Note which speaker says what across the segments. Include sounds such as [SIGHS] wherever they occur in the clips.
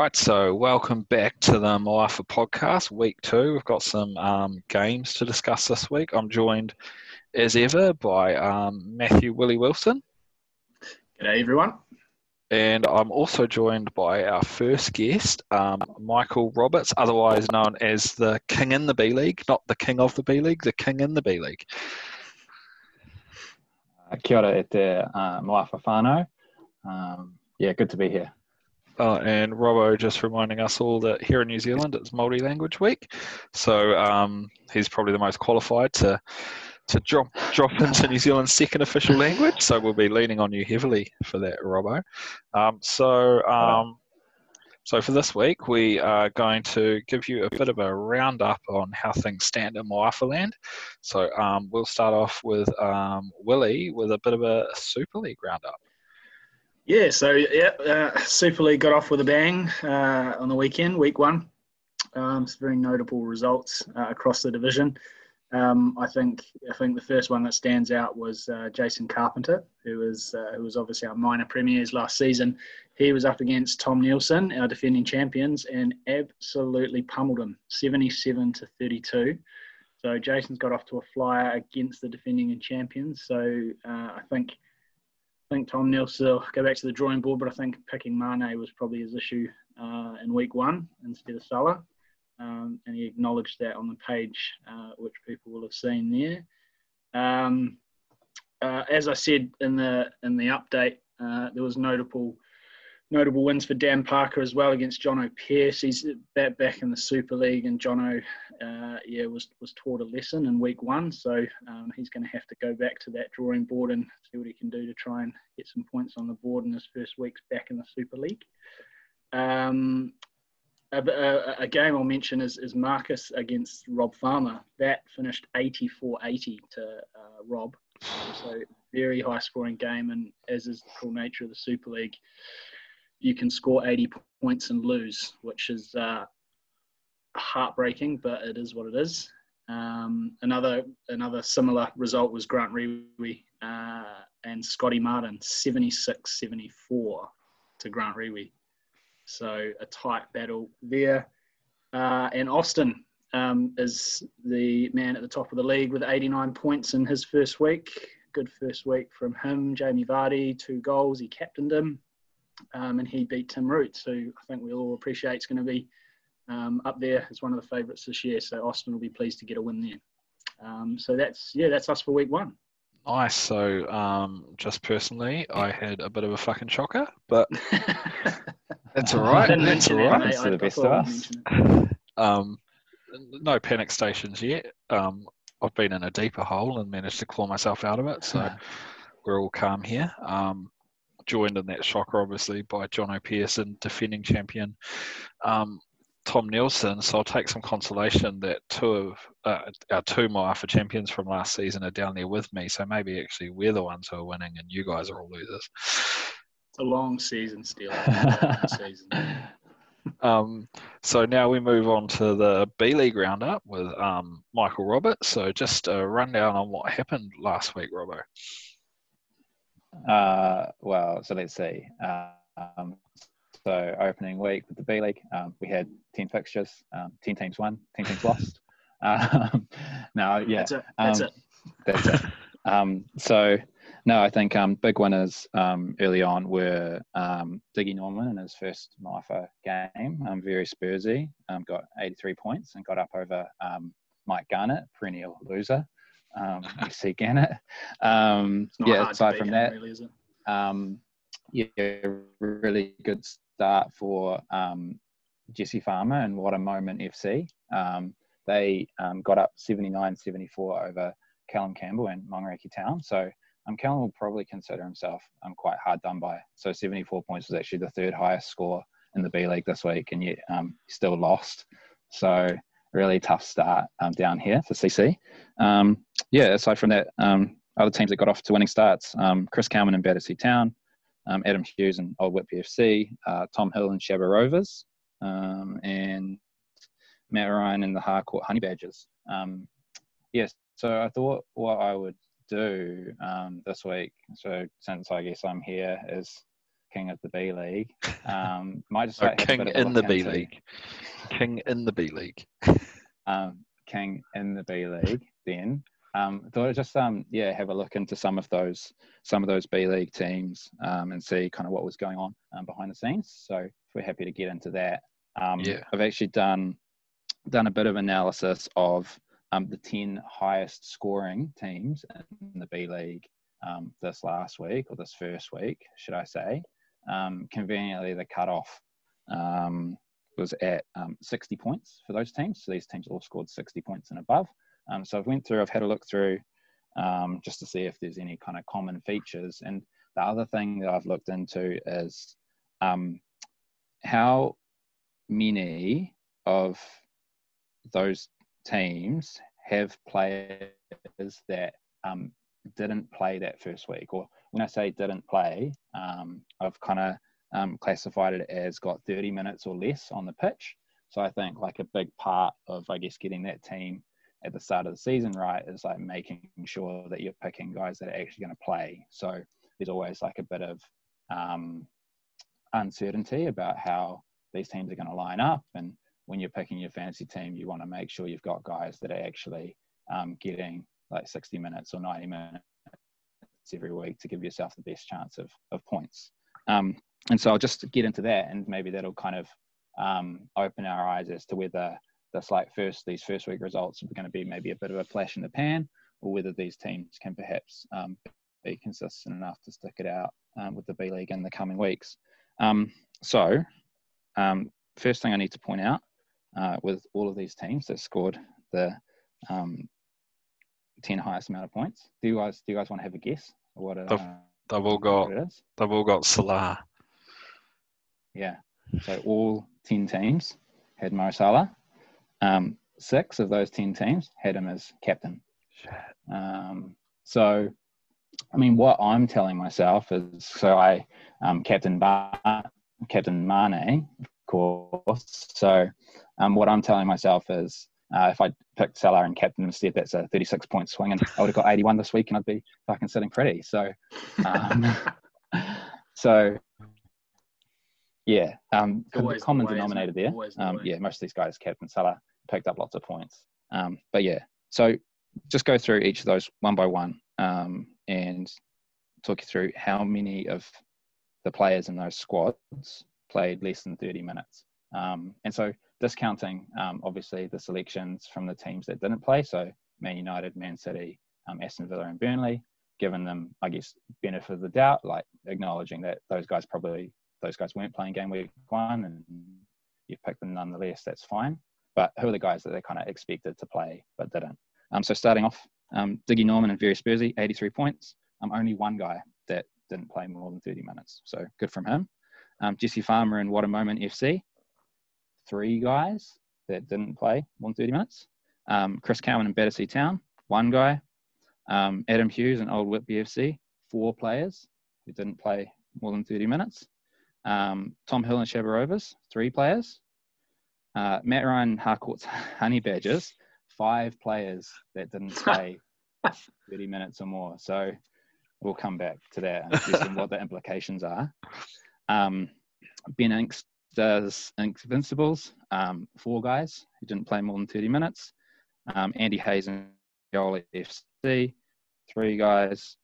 Speaker 1: right, so welcome back to the Moafa podcast, week two. We've got some um, games to discuss this week. I'm joined, as ever, by um, Matthew Willie Wilson.
Speaker 2: G'day, everyone.
Speaker 1: And I'm also joined by our first guest, um, Michael Roberts, otherwise known as the King in the B League, not the King of the B League, the King in the B League.
Speaker 3: Uh, kia ora e te uh, Moafa whānau. Um, yeah, good to be here.
Speaker 1: Uh, and Robbo just reminding us all that here in New Zealand it's multi language week, so um, he's probably the most qualified to to drop drop into New Zealand's second official language. So we'll be leaning on you heavily for that, Robbo. Um, so. Um, so for this week, we are going to give you a bit of a roundup on how things stand in Moafa land. So um, we'll start off with um, Willie with a bit of a Super League roundup.
Speaker 2: Yeah, so yeah, uh, Super League got off with a bang uh, on the weekend, week one. Um, some very notable results uh, across the division. Um, I think I think the first one that stands out was uh, Jason Carpenter, who was uh, who was obviously our minor premiers last season. He was up against Tom Nielsen, our defending champions, and absolutely pummeled him, seventy-seven to thirty-two. So Jason's got off to a flyer against the defending champions. So uh, I think I think Tom Nielsen will go back to the drawing board, but I think picking Mane was probably his issue uh, in week one instead of Salah. Um, and he acknowledged that on the page, uh, which people will have seen there. Um, uh, as I said in the in the update, uh, there was notable notable wins for Dan Parker as well against John Pearce. He's back back in the Super League, and Jono, uh, yeah, was was taught a lesson in week one. So um, he's going to have to go back to that drawing board and see what he can do to try and get some points on the board in his first weeks back in the Super League. Um, a, a, a, game I'll mention is, is Marcus against Rob Farmer. That finished 84-80 to uh, Rob. So very high scoring game, and as is the cool nature of the Super League, you can score 80 points and lose, which is uh, heartbreaking, but it is what it is. Um, another another similar result was Grant Riwi uh, and Scotty Martin, 76-74 to Grant Riwi. So a tight battle there. Uh, and Austin um, is the man at the top of the league with 89 points in his first week. Good first week from him. Jamie Vardy, two goals. He captained him um, and he beat Tim Roots, who I think we all appreciate is going to be um, up there as one of the favourites this year. So Austin will be pleased to get a win there. Um, so that's yeah, that's us for week one.
Speaker 1: Nice. So um, just personally, I had a bit of a fucking shocker, but [LAUGHS] that's all right. That's all right. That's
Speaker 3: the best of us. [LAUGHS]
Speaker 1: Um, no panic stations yet. Um, I've been in a deeper hole and managed to claw myself out of it, so [LAUGHS] we're all calm here. Um, joined in that shocker, obviously, by John Pearson, defending champion um, Tom Nielsen. So I'll take some consolation that two of uh, our two Moafa champions from last season are down there with me. So maybe actually we're the ones who are winning and you guys are all losers.
Speaker 2: It's a long season still. [LAUGHS] season.
Speaker 1: Um, so now we move on to the B League roundup with um, Michael Roberts. So just a rundown on what happened last week, Robbo.
Speaker 3: Uh, well, so let's see. Um, so opening week with the B League, um, we had ten fixtures. Um, ten teams won, ten teams lost. [LAUGHS] Um, no, yeah,
Speaker 2: that's it. That's
Speaker 3: um,
Speaker 2: it.
Speaker 3: That's it. Um, so no, I think um, big winners um, early on were um, Diggy Norman in his first Moafa game, um, very Spursy, um, got 83 points and got up over um, Mike Garnett, perennial loser um, [LAUGHS] see Gannett. Um, yeah, aside from that, really, um, yeah, really good start for um, Jesse Farmer and what a moment FC. Um, they um, got up 79-74 over Callum Campbell and Maungaraki Town. So um, Callum will probably consider himself um, quite hard done by. So 74 points was actually the third highest score in the B League this week, and yet um, still lost. So really tough start um, down here for CC. Um, yeah, aside from that, um, other teams that got off to winning starts, um, Chris Cowman and Battersea Town, um, Adam Hughes and Old Whitby FC, uh, Tom Hill and Shabba Rovers, um, and Matt Ryan and the Harcourt Honey Badgers. yes, so I thought what I would do this week, so since I guess I'm here, is king of the B League. Um, [LAUGHS] might just
Speaker 1: Oh,
Speaker 3: like,
Speaker 1: king
Speaker 3: bit of a
Speaker 1: in the B League. King in the B League. [LAUGHS]
Speaker 3: um, king in the B League. Then um, thought I'd just um, yeah have a look into some of those some of those B League teams um, and see kind of what was going on um, behind the scenes. So if we're happy to get into that, um,
Speaker 1: Yeah.
Speaker 3: I've actually done done a bit of analysis of um, the ten highest scoring teams in the B League um, this last week or this first week, should I say? Um, conveniently, the cutoff um, was at um, 60 points for those teams. So these teams all scored 60 points and above. Um, so I've went through, I've had a look through um, just to see if there's any kind of common features. And the other thing that I've looked into is um, how many of those teams have players that didn't play that first week. Or when I say didn't play, um, I've kind of um, classified it as got 30 minutes or less on the pitch. So I think like a big part of, I guess, getting that team at the start of the season right is like making sure that you're picking guys that are actually going to play. So there's always like a bit of um, uncertainty about how these teams are going to line up. And when you're picking your fantasy team, you want to make sure you've got guys that are actually um, getting like 60 minutes or 90 minutes every week to give yourself the best chance of, of points. Um, and so I'll just get into that, and maybe that'll kind of um, open our eyes as to whether this like first these first week results are going to be maybe a bit of a flash in the pan, or whether these teams can perhaps um, be consistent enough to stick it out um, with the B League in the coming weeks. Um, so, um, first thing I need to point out uh, with all of these teams that scored the um, ten highest amount of points, do you guys do you guys want to have a guess what, uh,
Speaker 1: They've all got they've all got Salah.
Speaker 3: Yeah. [SIGHS] So all 10 teams had Mo Salah. Um, six of those 10 teams had him as captain. Um, so, I mean, what I'm telling myself is so I um, captain Bar- Captain Mane, of course. So, um, what I'm telling myself is uh, if I picked Salah and captain instead, that's a 36 point swing, and I would have got 81 this week, and I'd be fucking sitting pretty. So, um, [LAUGHS] so yeah, um, the common
Speaker 2: way,
Speaker 3: denominator there.
Speaker 2: The
Speaker 3: Um, yeah, most of these guys, captain Salah, picked up lots of points. Um, but yeah, so just go through each of those one by one um, and talk you through how many of the players in those squads played less than 30 minutes. Um, and so discounting, um, obviously, the selections from the teams that didn't play, so Man United, Man City, um, Aston Villa, and Burnley, giving them, I guess, benefit of the doubt, like acknowledging that those guys probably those guys weren't playing game week one, and you've picked them nonetheless. That's fine. But who are the guys that they kind of expected to play but didn't? Um, so starting off, um, Diggy Norman and Very Spursy, 83 points. Um, only one guy that didn't play more than 30 minutes. So good from him. Um, Jesse Farmer and What a Moment FC, three guys that didn't play more than 30 minutes. Um, Chris Cowan and Battersea Town, one guy. Um, Adam Hughes and Old Whitby FC, four players who didn't play more than 30 minutes. Um, Tom Hill and Shabba Rovers, three players. Uh, Matt Ryan Harcourt's [LAUGHS] Honey Badgers, five players that didn't [LAUGHS] play 30 minutes or more. So we'll come back to that and see what the implications are. Um, ben Inkster's Invincibles, um, four guys who didn't play more than 30 minutes. Um, Andy Hayes and Yola FC, three guys.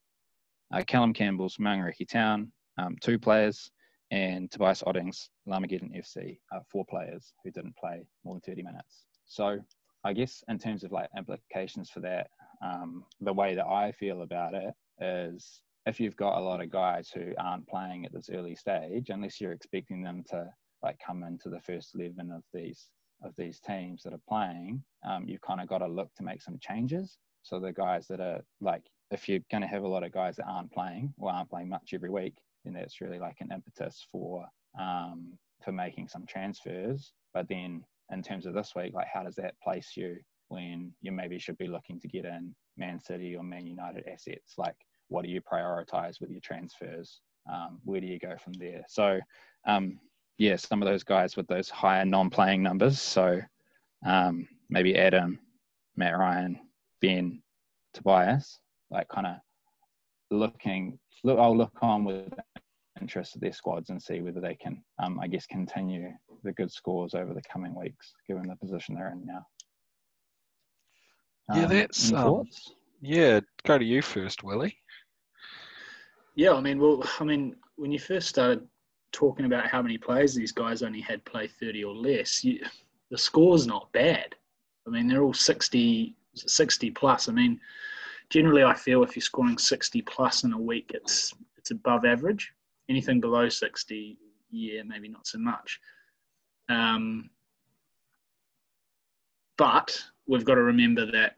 Speaker 3: Uh, Callum Campbell's Maungaraki Town, um, two players. And Tobias Odding's Lamageddon FC, uh, four players who didn't play more than 30 minutes. So I guess in terms of like implications for that, um, the way that I feel about it is if you've got a lot of guys who aren't playing at this early stage, unless you're expecting them to like come into the first eleven of these of these teams that are playing, um, you've kind of got to look to make some changes. So the guys that are like, if you're going to have a lot of guys that aren't playing or aren't playing much every week, then that's really like an impetus for um, for making some transfers. But then in terms of this week, like how does that place you when you maybe should be looking to get in Man City or Man United assets? Like what do you prioritize with your transfers? Um, where do you go from there? So um, yeah, some of those guys with those higher non-playing numbers. So um, maybe Adam, Matt Ryan, Ben, Tobias, like kind of looking. Look, I'll look on with interest of their squads and see whether they can, um, I guess, continue the good scores over the coming weeks, given the position they're in now.
Speaker 1: Yeah, um, that's um, yeah. Go to you first, Willie.
Speaker 2: Yeah, I mean, well, I mean, when you first started talking about how many players these guys only had play 30 or less, you, the score's not bad. I mean, they're all 60, 60 plus. I mean, generally, I feel if you're scoring 60 plus in a week, it's it's above average. Anything below 60, yeah, maybe not so much. Um, but we've got to remember that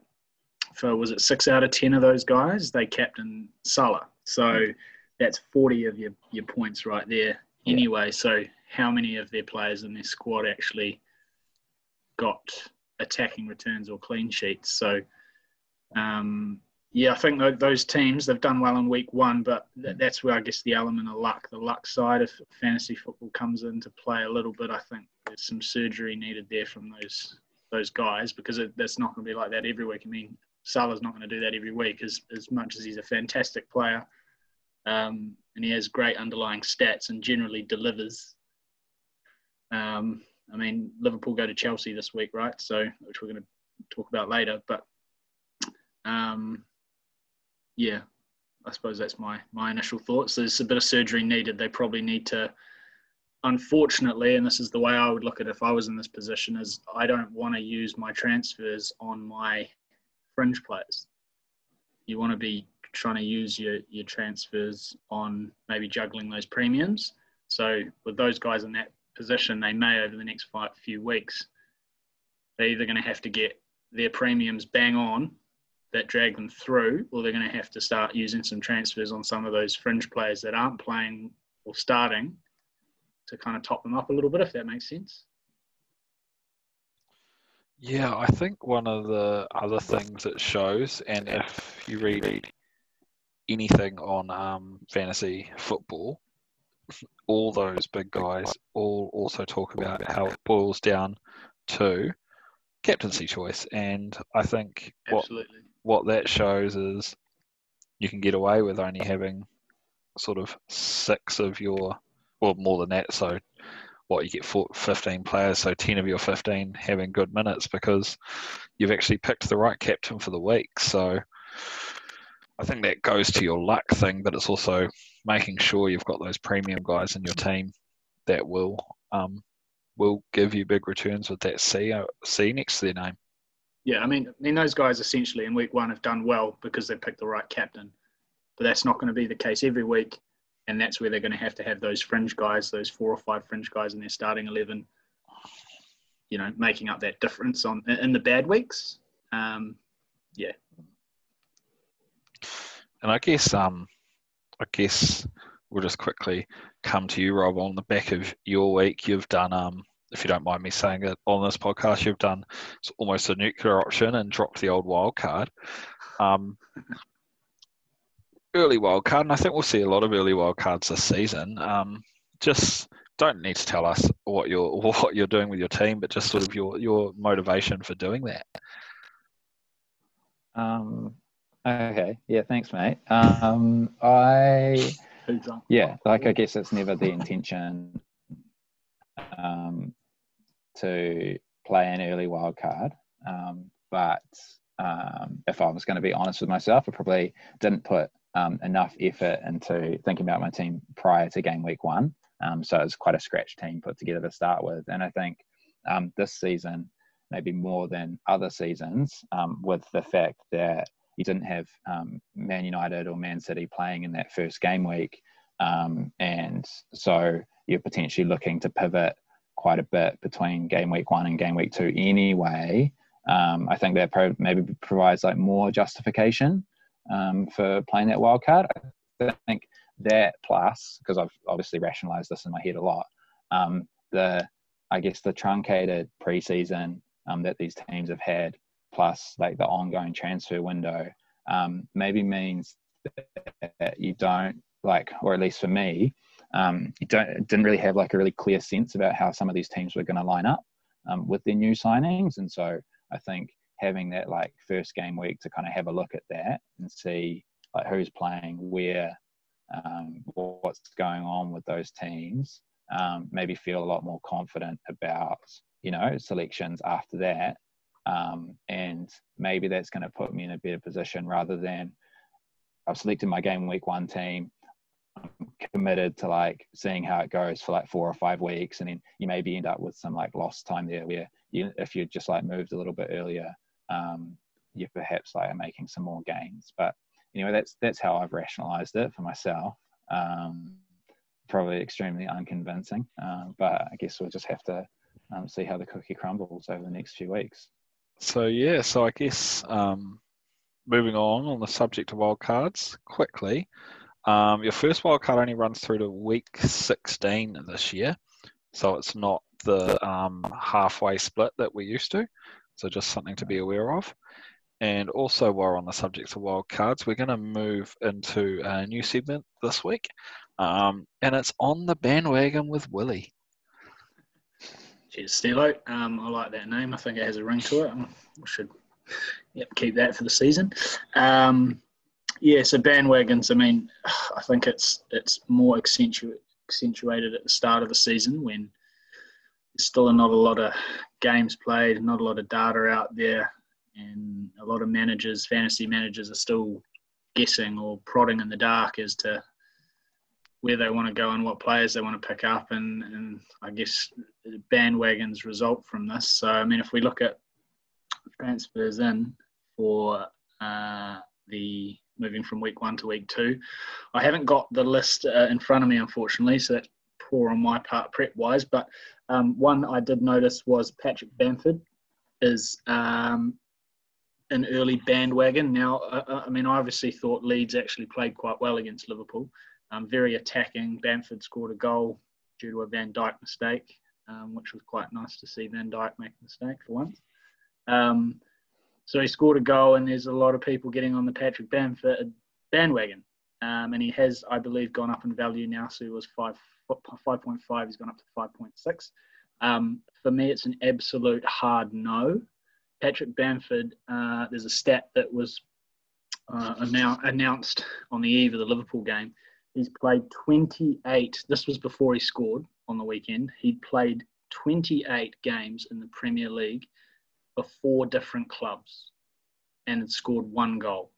Speaker 2: for was it six out of ten of those guys, they captain Salah. So that's 40 of your, your points right there anyway. Yeah. So how many of their players in their squad actually got attacking returns or clean sheets? So um, yeah, I think those teams they've done well in week one, but that's where I guess the element of luck, the luck side of fantasy football comes into play a little bit. I think there's some surgery needed there from those those guys because it, that's not going to be like that every week. I mean, Salah's not going to do that every week as as much as he's a fantastic player um, and he has great underlying stats and generally delivers. Um, I mean, Liverpool go to Chelsea this week, right? So, which we're going to talk about later. But um, yeah, I suppose that's my my initial thoughts. There's a bit of surgery needed. They probably need to. Unfortunately, and this is the way I would look at it if I was in this position, is I don't want to use my transfers on my fringe players. You want to be trying to use your, your transfers on maybe juggling those premiums. So with those guys in that position, they may over the next five, few weeks, they're either going to have to get their premiums bang on that drag them through, or they're going to have to start using some transfers on some of those fringe players that aren't playing or starting to kind of top them up a little bit, if that makes sense.
Speaker 1: Yeah, I think one of the other things it shows, and if you read anything on um, fantasy football, all those big guys all also talk about how it boils down to captaincy choice. And I think what what that shows is you can get away with only having sort of six of your, well, more than that. So what you get for 15 players, so 10 of your 15 having good minutes because you've actually picked the right captain for the week. So I think that goes to your luck thing, but it's also making sure you've got those premium guys in your team that will um, will give you big returns with that C uh, C next to their name.
Speaker 2: Yeah, I mean, I mean those guys essentially in week one have done well because they picked the right captain, but that's not going to be the case every week, and that's where they're going to have to have those fringe guys, those four or five fringe guys in their starting eleven. You know, making up that difference on in the bad weeks. Um, yeah,
Speaker 1: and I guess um, I guess we'll just quickly come to you, Rob, on the back of your week. You've done um, if you don't mind me saying it on this podcast, you've done almost a nuclear option and dropped the old wild card. Um, early wild card, and I think we'll see a lot of early wild cards this season. Um, just don't need to tell us what you're [LAUGHS] what you're doing with your team, but just sort of your your motivation for doing that.
Speaker 3: Um, Okay. Yeah. Thanks, mate. Um, I. Yeah. Like, I guess it's never the intention um, to play an early wild card. Um, but um, if I was going to be honest with myself, I probably didn't put um, enough effort into thinking about my team prior to game week one. Um, so it's quite a scratch team put together to start with. And I think um, this season, maybe more than other seasons, um, with the fact that you didn't have um, Man United or Man City playing in that first game week. Um, and so you're potentially looking to pivot quite a bit between game week one and game week two anyway. Um, I think that pro- maybe provides like more justification um, for playing that wild card. I think that plus, because I've obviously rationalized this in my head a lot, um, the I guess the truncated preseason um, that these teams have had plus like the ongoing transfer window um, maybe means that you don't like, or at least for me, um, you don't didn't really have like a really clear sense about how some of these teams were going to line up um, with their new signings, and so I think having that like first game week to kind of have a look at that and see like who's playing where um, what's going on with those teams, um, maybe feel a lot more confident about you know selections after that, um, and maybe that's going to put me in a better position rather than I've selected my game week one team. I'm committed to like seeing how it goes for like four or five weeks, and then you maybe end up with some like lost time there where you if you just like moved a little bit earlier, um, you perhaps like are making some more gains. But anyway, that's that's how I've rationalised it for myself. Um, probably extremely unconvincing, uh, but I guess we'll just have to um, see how the cookie crumbles over the next few weeks.
Speaker 1: So yeah, so I guess um, moving on on the subject of wildcards quickly. Um, your first wildcard only runs through to week 16 this year, so it's not the um, halfway split that we're used to. So just something to be aware of. And also, while on the subject of wildcards, we're going to move into a new segment this week, um, and it's on the bandwagon with Willie.
Speaker 2: Stilo. Um, I like that name. I think it has a ring to it. We should yep, keep that for the season. Um, yeah, so bandwagons. I mean, [SIGHS] I think it's it's more accentu- accentuated at the start of the season when there's still not a lot of games played, not a lot of data out there, and a lot of managers, fantasy managers, are still guessing or prodding in the dark as to where they want to go and what players they want to pick up, and, and I guess bandwagons result from this. So I mean, if we look at transfers in for uh, the moving from week one to week two, I haven't got the list uh, in front of me, unfortunately, so that's poor on my part prep wise. But um, one I did notice was Patrick Bamford is um, an early bandwagon. Now, uh, I mean, I obviously thought Leeds actually played quite well against Liverpool. Um, very attacking. Bamford scored a goal due to a Van Dijk mistake, um, which was quite nice to see Van Dijk make a mistake for once. Um, so he scored a goal, and there's a lot of people getting on the Patrick Bamford bandwagon. Um, and he has, I believe, gone up in value now. So he was five, 5.5, he's gone up to 5.6. Um, for me, it's an absolute hard no. Patrick Bamford, uh, there's a stat that was uh, announced on the eve of the Liverpool game. He's played 28, this was before he scored on the weekend. He'd played 28 games in the Premier League for four different clubs and had scored one goal.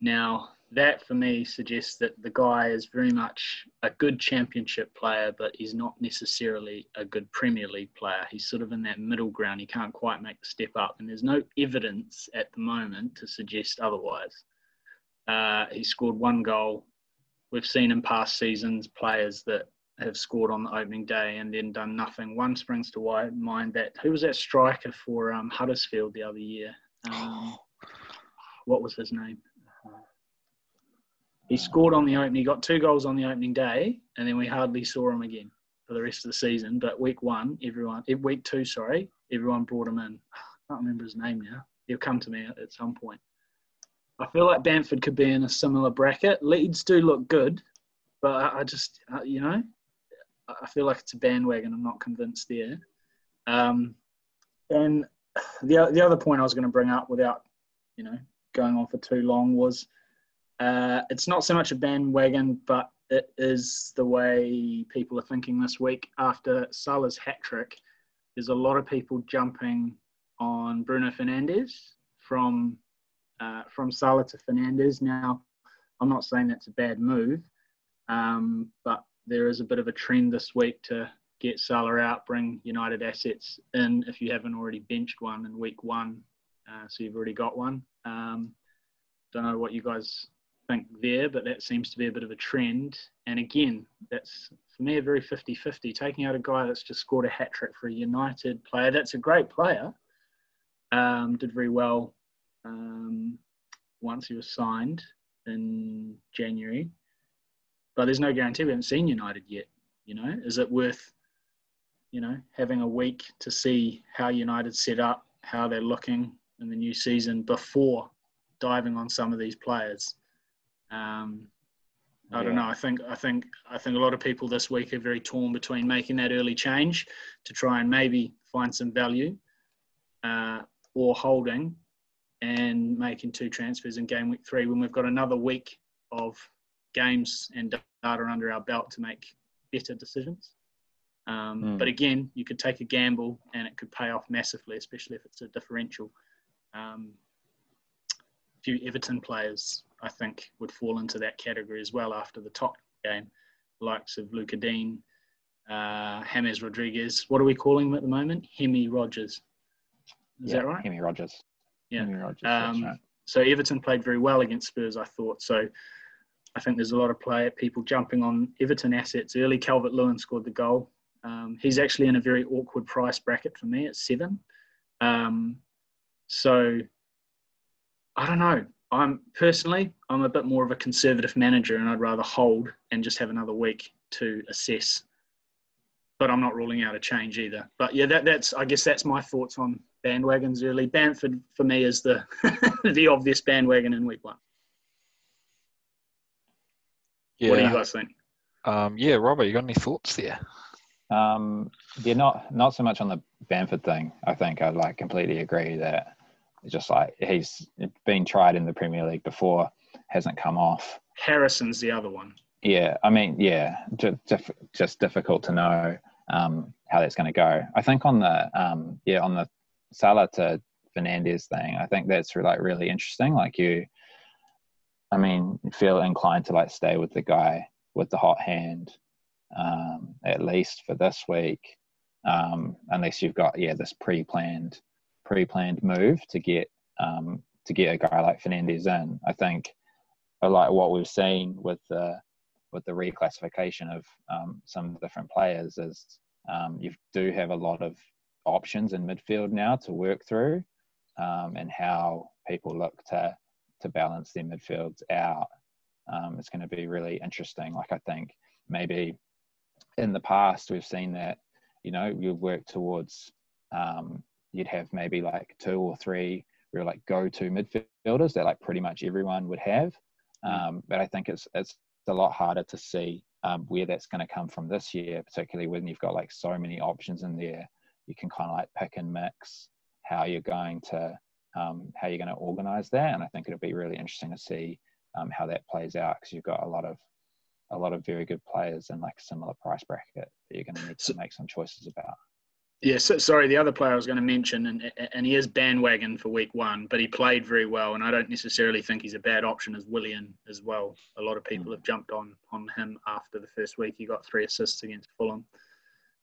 Speaker 2: Now, that for me suggests that the guy is very much a good championship player, but he's not necessarily a good Premier League player. He's sort of in that middle ground. He can't quite make the step up, and there's no evidence at the moment to suggest otherwise. Uh, he scored one goal. We've seen in past seasons players that have scored on the opening day and then done nothing. One springs to mind that who was that striker for um, Huddersfield the other year? Um, [SIGHS] what was his name? He scored on the opening. He got two goals on the opening day, and then we hardly saw him again for the rest of the season. But week one, everyone, eh, week two, sorry, everyone brought him in. [SIGHS] I can't remember his name now. He'll come to me at some point. I feel like Bamford could be in a similar bracket. Leeds do look good, but I just, uh, you know, I feel like it's a bandwagon. I'm not convinced there. Um, and the the other point I was going to bring up, without you know going on for too long, was uh, it's not so much a bandwagon, but it is the way people are thinking this week. After Salah's hat trick, there's a lot of people jumping on Bruno Fernandes from uh, from Salah to Fernandes. Now, I'm not saying that's a bad move, um, but there is a bit of a trend this week to get Salah out, bring United assets in if you haven't already benched one in week one. Uh, so you've already got one. Um, don't know what you guys think there, but that seems to be a bit of a trend. And again, that's for me a very 50 50. Taking out a guy that's just scored a hat trick for a United player, that's a great player. Um, did very well um, once he was signed in January. But there's no guarantee we haven't seen United yet. You know, is it worth, you know, having a week to see how United set up, how they're looking in the new season before diving on some of these players? Um, I don't know. I think I think I think a lot of people this week are very torn between making that early change to try and maybe find some value, uh, or holding and making two transfers in game week three when we've got another week of games and data under our belt to make better decisions. Um,
Speaker 3: Mm.
Speaker 2: But again, you could take a gamble and it could pay off massively, especially if it's a differential. Um, a few Everton players, I think, would fall into that category as well after the top game, likes of Lucas Digne, uh, James Rodriguez. What are we calling him at the moment? Hemi Rogers. Is
Speaker 3: yeah,
Speaker 2: that right?
Speaker 3: Hemi Rogers.
Speaker 2: Yeah.
Speaker 3: Hemi Rogers.
Speaker 2: Um,
Speaker 3: right.
Speaker 2: So Everton played very well against Spurs, I thought. So I think there's a lot of play at people jumping on Everton assets early. Calvert Lewin scored the goal. Um, he's actually in a very awkward price bracket for me at seven. Um, so I don't know. I'm personally, I'm a bit more of a conservative manager, and I'd rather hold and just have another week to assess. But I'm not ruling out a change either. But yeah, that, that's I guess that's my thoughts on bandwagons early. Bamford for me is the [LAUGHS] the obvious bandwagon in week one.
Speaker 1: Yeah.
Speaker 2: What do you guys think?
Speaker 1: Um, yeah, Robert, you got any thoughts there?
Speaker 3: Um, yeah, not not so much on the Bamford thing. I think I like completely agree that it's just like he's been tried in the Premier League before, hasn't come off.
Speaker 2: Harrison's the other one.
Speaker 3: Yeah, I mean, yeah, just just difficult to know um, how that's going to go. I think on the um, yeah on the Salah to Fernandes thing, I think that's like really interesting. Like you, I mean, feel inclined to like stay with the guy with the hot hand um, at least for this week, um, unless you've got yeah this pre-planned pre-planned move to get um, to get a guy like Fernandes in. I think I like what we've seen with the with the reclassification of um, some different players is um, you do have a lot of options in midfield now to work through, um, and how people look to to balance their midfields out. Um, it's going to be really interesting. Like I think maybe in the past we've seen that you know you work towards um, you'd have maybe like two or three real like go-to midfielders that like pretty much everyone would have um, but i think it's it's a lot harder to see um, where that's going to come from this year particularly when you've got like so many options in there you can kind of like pick and mix how you're going to um, how you're going to organize that and i think it'll be really interesting to see um, how that plays out because you've got a lot of a lot of very good players in like a similar price bracket that you're going to need to make some choices about.
Speaker 2: Yeah, so, sorry, the other player I was going to mention, and and he is bandwagon for week one, but he played very well, and I don't necessarily think he's a bad option as Willian as well. A lot of people have jumped on on him after the first week. He got three assists against Fulham,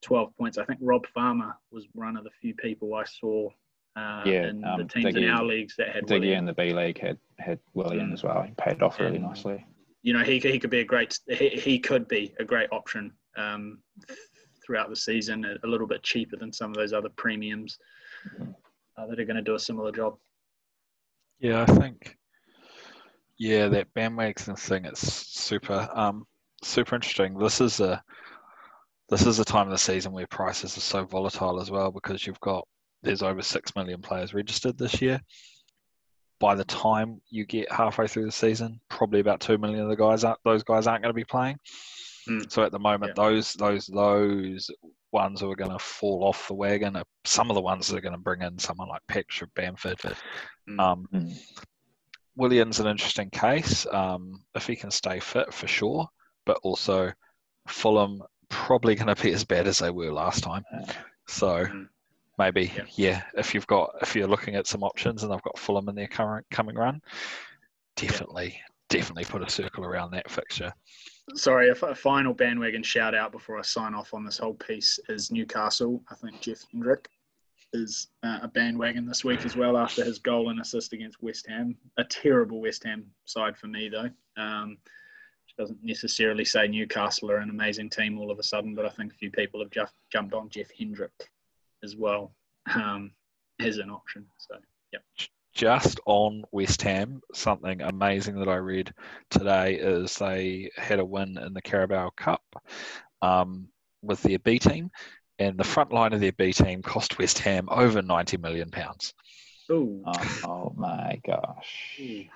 Speaker 2: twelve points. I think Rob Farmer was one of the few people I saw uh,
Speaker 3: Yeah,
Speaker 2: in
Speaker 3: um,
Speaker 2: the teams in our leagues that had
Speaker 3: Diggy
Speaker 2: Willian.
Speaker 3: in the B League had had Willian
Speaker 2: Mm.
Speaker 3: as well. He paid off really
Speaker 2: And-
Speaker 3: nicely.
Speaker 2: you know, he, he could be a great he, he could be a great option um, throughout the season, a, a little bit cheaper than some of those other premiums uh, that are going to do a similar job.
Speaker 1: Yeah, I think. Yeah, that bandwagon thing is super, um, super interesting. This is a, this is a time of the season where prices are so volatile as well because you've got there's over six million players registered this year. By the time you get halfway through the season, probably about two million of the guys aren't those guys aren't going to be playing.
Speaker 2: Mm.
Speaker 1: So at the moment, those those those ones who are going to fall off the wagon are some of the ones that are going to bring in someone like Patrick Bamford.
Speaker 2: Mm.
Speaker 1: Um,
Speaker 3: Mm.
Speaker 1: Willian's an interesting case um, if he can stay fit for sure, but also Fulham probably going to be as bad as they were last time. So
Speaker 2: Mm.
Speaker 1: Maybe
Speaker 2: Yeah.
Speaker 1: yeah. if you've got if you're looking at some options and they've got Fulham in their current coming run, definitely definitely put a circle around that fixture.
Speaker 2: Sorry, a final bandwagon shout out before I sign off on this whole piece is Newcastle. I think Jeff Hendrick is uh, a bandwagon this week as well after his goal and assist against West Ham. A terrible West Ham side for me though. Um, doesn't necessarily say Newcastle are an amazing team all of a sudden, but I think a few people have just jumped on Jeff Hendrick as well um, as an option. So
Speaker 1: just on West Ham, something amazing that I read today is they had a win in the Carabao Cup um, with their B team, and the front line of their B team cost West Ham over ninety million pounds.
Speaker 2: Ooh.
Speaker 3: Oh, oh my gosh.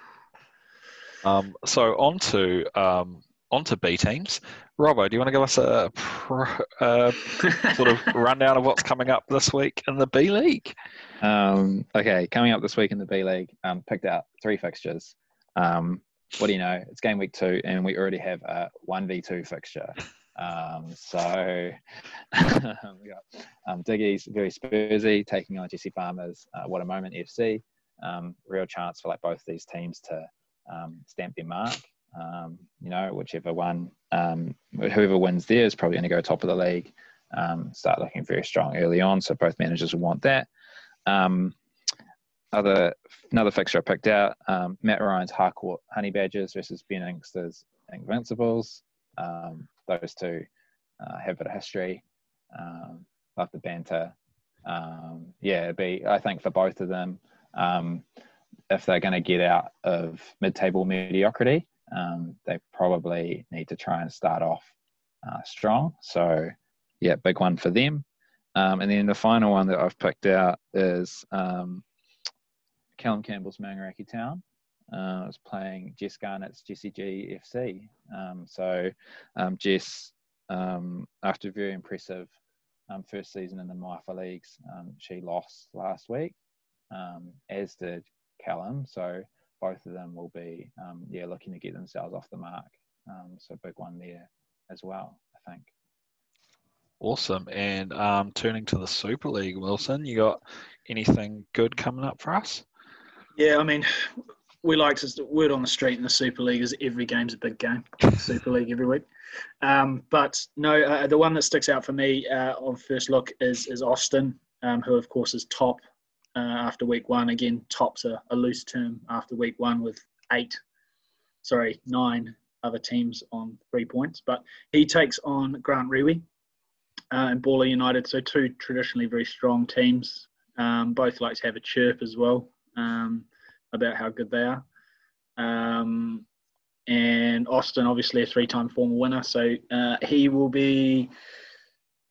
Speaker 1: Um, so on to um, on to B teams. Robbo, do you want to give us a uh, [LAUGHS] sort of rundown of what's coming up this week in the B League?
Speaker 3: Um, okay, coming up this week in the B League, um, picked out three fixtures. Um, what do you know? It's game week two, and we already have a one v two fixture. Um, so [LAUGHS] we got um, Diggy's very Spursy taking on Jesse Farmer's uh, What a Moment FC. Um, real chance for like both these teams to um, stamp their mark. Um, you know, whichever one, um, whoever wins there is probably going to go top of the league. Um, start looking very strong early on. So both managers will want that. Um, other another fixture I picked out: um, Matt Ryan's Harcourt Honey Badgers versus Ben Inkster's Invincibles. Um, those two uh, have a bit of history. Love the banter. Yeah, be I think for both of them, if they're going to get out of mid-table mediocrity, um, they probably need to try and start off uh, strong. So, yeah, big one for them. Um, and then the final one that I've picked out is um, Callum Campbell's Maungaraki Town. Uh, playing Jess Garnett's Jessie G FC. Um, so um, Jess, um, after a very impressive first season in the MIFA leagues, she lost last week, as did Callum. So both of them will be, yeah, looking to get themselves off the mark. so big one there as well, I think.
Speaker 1: Awesome. And turning to the Super League, Wilson, you got anything good coming up for us?
Speaker 2: Yeah, I mean, we like to word on the street in the Super League is every game's a big game. [LAUGHS] Super League every week. Um, but no, uh, the one that sticks out for me uh, on first look is is Austin, um, who of course is top uh, after week one. Again, top's a, a, loose term after week one with eight, sorry, nine other teams on three points. But he takes on Grant Riwi uh, and Baller United, so two traditionally very strong teams. Um, both like to have a chirp as well um, about how good they are. Um, and Austin, obviously, a three-time former winner, so uh, he will be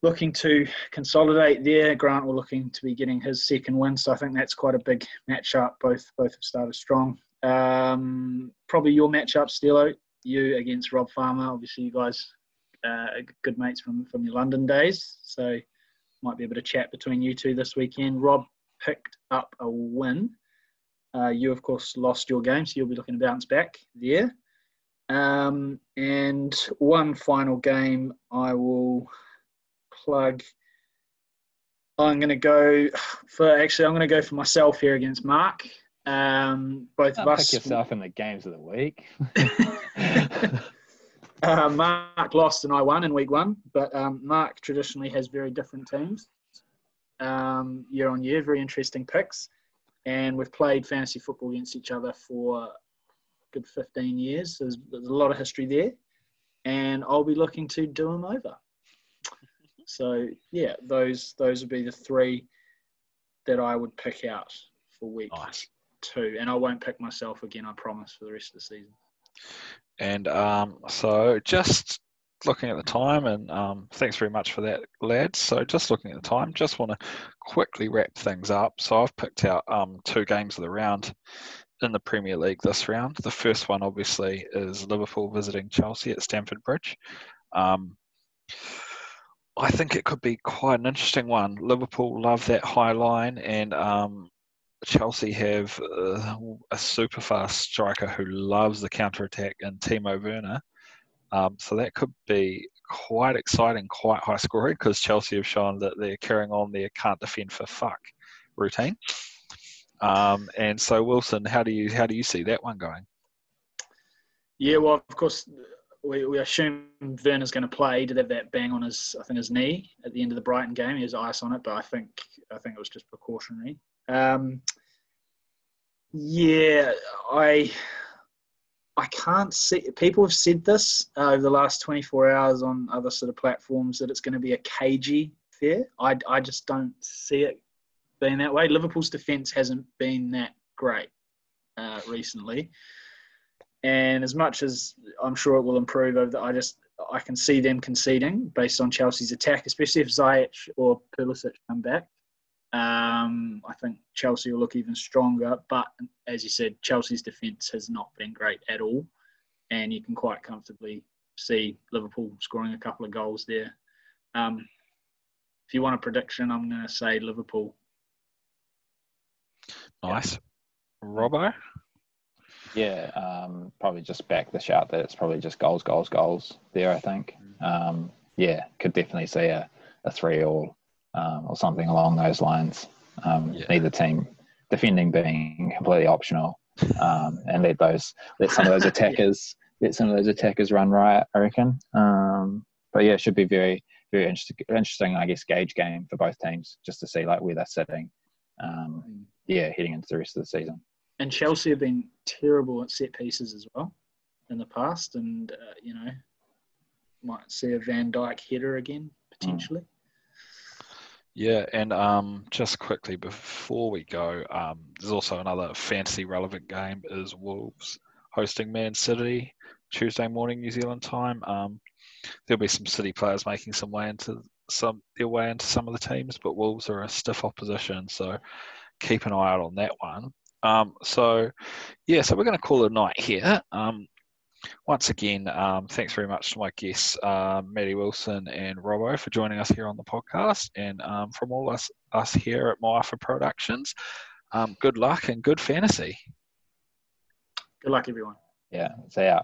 Speaker 2: looking to consolidate there. Grant will looking to be getting his second win, so I think that's quite a big matchup. Both both have started strong. Um, probably your matchup, Stilo, you against Rob Farmer. Obviously, you guys uh, good mates from from your London days, so might be a bit of chat between you two this weekend. Rob picked up a win uh, you, of course, lost your game, so you'll be looking to bounce back there. Um, and one final game I will plug. I'm going to go for actually. I'm going to go for myself here against Mark. Um, both
Speaker 3: of
Speaker 2: us.
Speaker 3: Pick yourself in the games of the week. [LAUGHS]
Speaker 2: uh, Mark lost and I won in week one, but um, Mark traditionally has very different teams um, year on year. Very interesting picks and we've played fantasy football against each other for good 15 years. There's, there's a lot of history there, and I'll be looking to do them over. So yeah, those those would be the three that I would pick out for week nice. two, and I won't pick myself again. I promise for the rest of the season.
Speaker 1: And um, so just looking at the time, and um, thanks very much for that, lads. So, just looking at the time, just want to quickly wrap things up. So, I've picked out um, two games of the round in the Premier League this round. The first one, obviously, is Liverpool visiting Chelsea at Stamford Bridge. Um, I think it could be quite an interesting one. Liverpool love that high line, and um, Chelsea have uh, a super fast striker who loves the counter attack and Timo Werner. Um, so that could be quite exciting, quite high scoring because Chelsea have shown that they're carrying on their can't defend for fuck routine. Um, and so Wilson, how do you how do you see that one going?
Speaker 2: Yeah, well, of course, we, we assume Werner's going to play. He did have that bang on his I think his knee at the end of the Brighton game. He has ice on it, but I think I think it was just precautionary. Um, yeah, I I can't see. People have said this uh, over the last 24 hours on other sort of platforms that it's going to be a cagey fair. I, I just don't see it being that way. Liverpool's defence hasn't been that great uh, recently, and as much as I'm sure it will improve over the, I just I can see them conceding based on Chelsea's attack, especially if Ziyech or Pulisic come back. Um, I think Chelsea will look even stronger. But as you said, Chelsea's defence has not been great at all. And you can quite comfortably see Liverpool scoring a couple of goals there. Um, if you want a prediction, I'm going to say Liverpool.
Speaker 1: Nice. Robbo?
Speaker 3: Yeah, um, probably just back the shout that it's probably just goals, goals, goals there. I think. Um, yeah, could definitely see a, a three all um, or something along those lines. Um,
Speaker 1: Yeah.
Speaker 3: Neither team defending being completely optional, um, and let those let some of those [LAUGHS] attackers let some of those attackers run riot. I reckon. Um, but yeah, it should be very very interesting. Interesting, I guess, gauge game for both teams just to see like where they're sitting. Um, yeah, heading into the rest of the season.
Speaker 2: And Chelsea have been terrible at set pieces as well in the past, and uh, you know might see a Van Dijk header again potentially.
Speaker 1: Yeah, and um, just quickly before we go, um, there's also another fantasy relevant game is Wolves hosting Man City Tuesday morning New Zealand time. Um, there'll be some City players making some way into some their way into some of the teams, but Wolves are a stiff opposition, so keep an eye out on that one. Um, so yeah, so we're going to call it a night here. Um, once again, um, thanks very much to my guests, uh, Maddie Wilson and Robbo, for joining us here on the podcast. And um, from all us us here at Moafa Productions, um, good luck and good fantasy.
Speaker 2: Good luck, everyone.
Speaker 3: Yeah, see ya.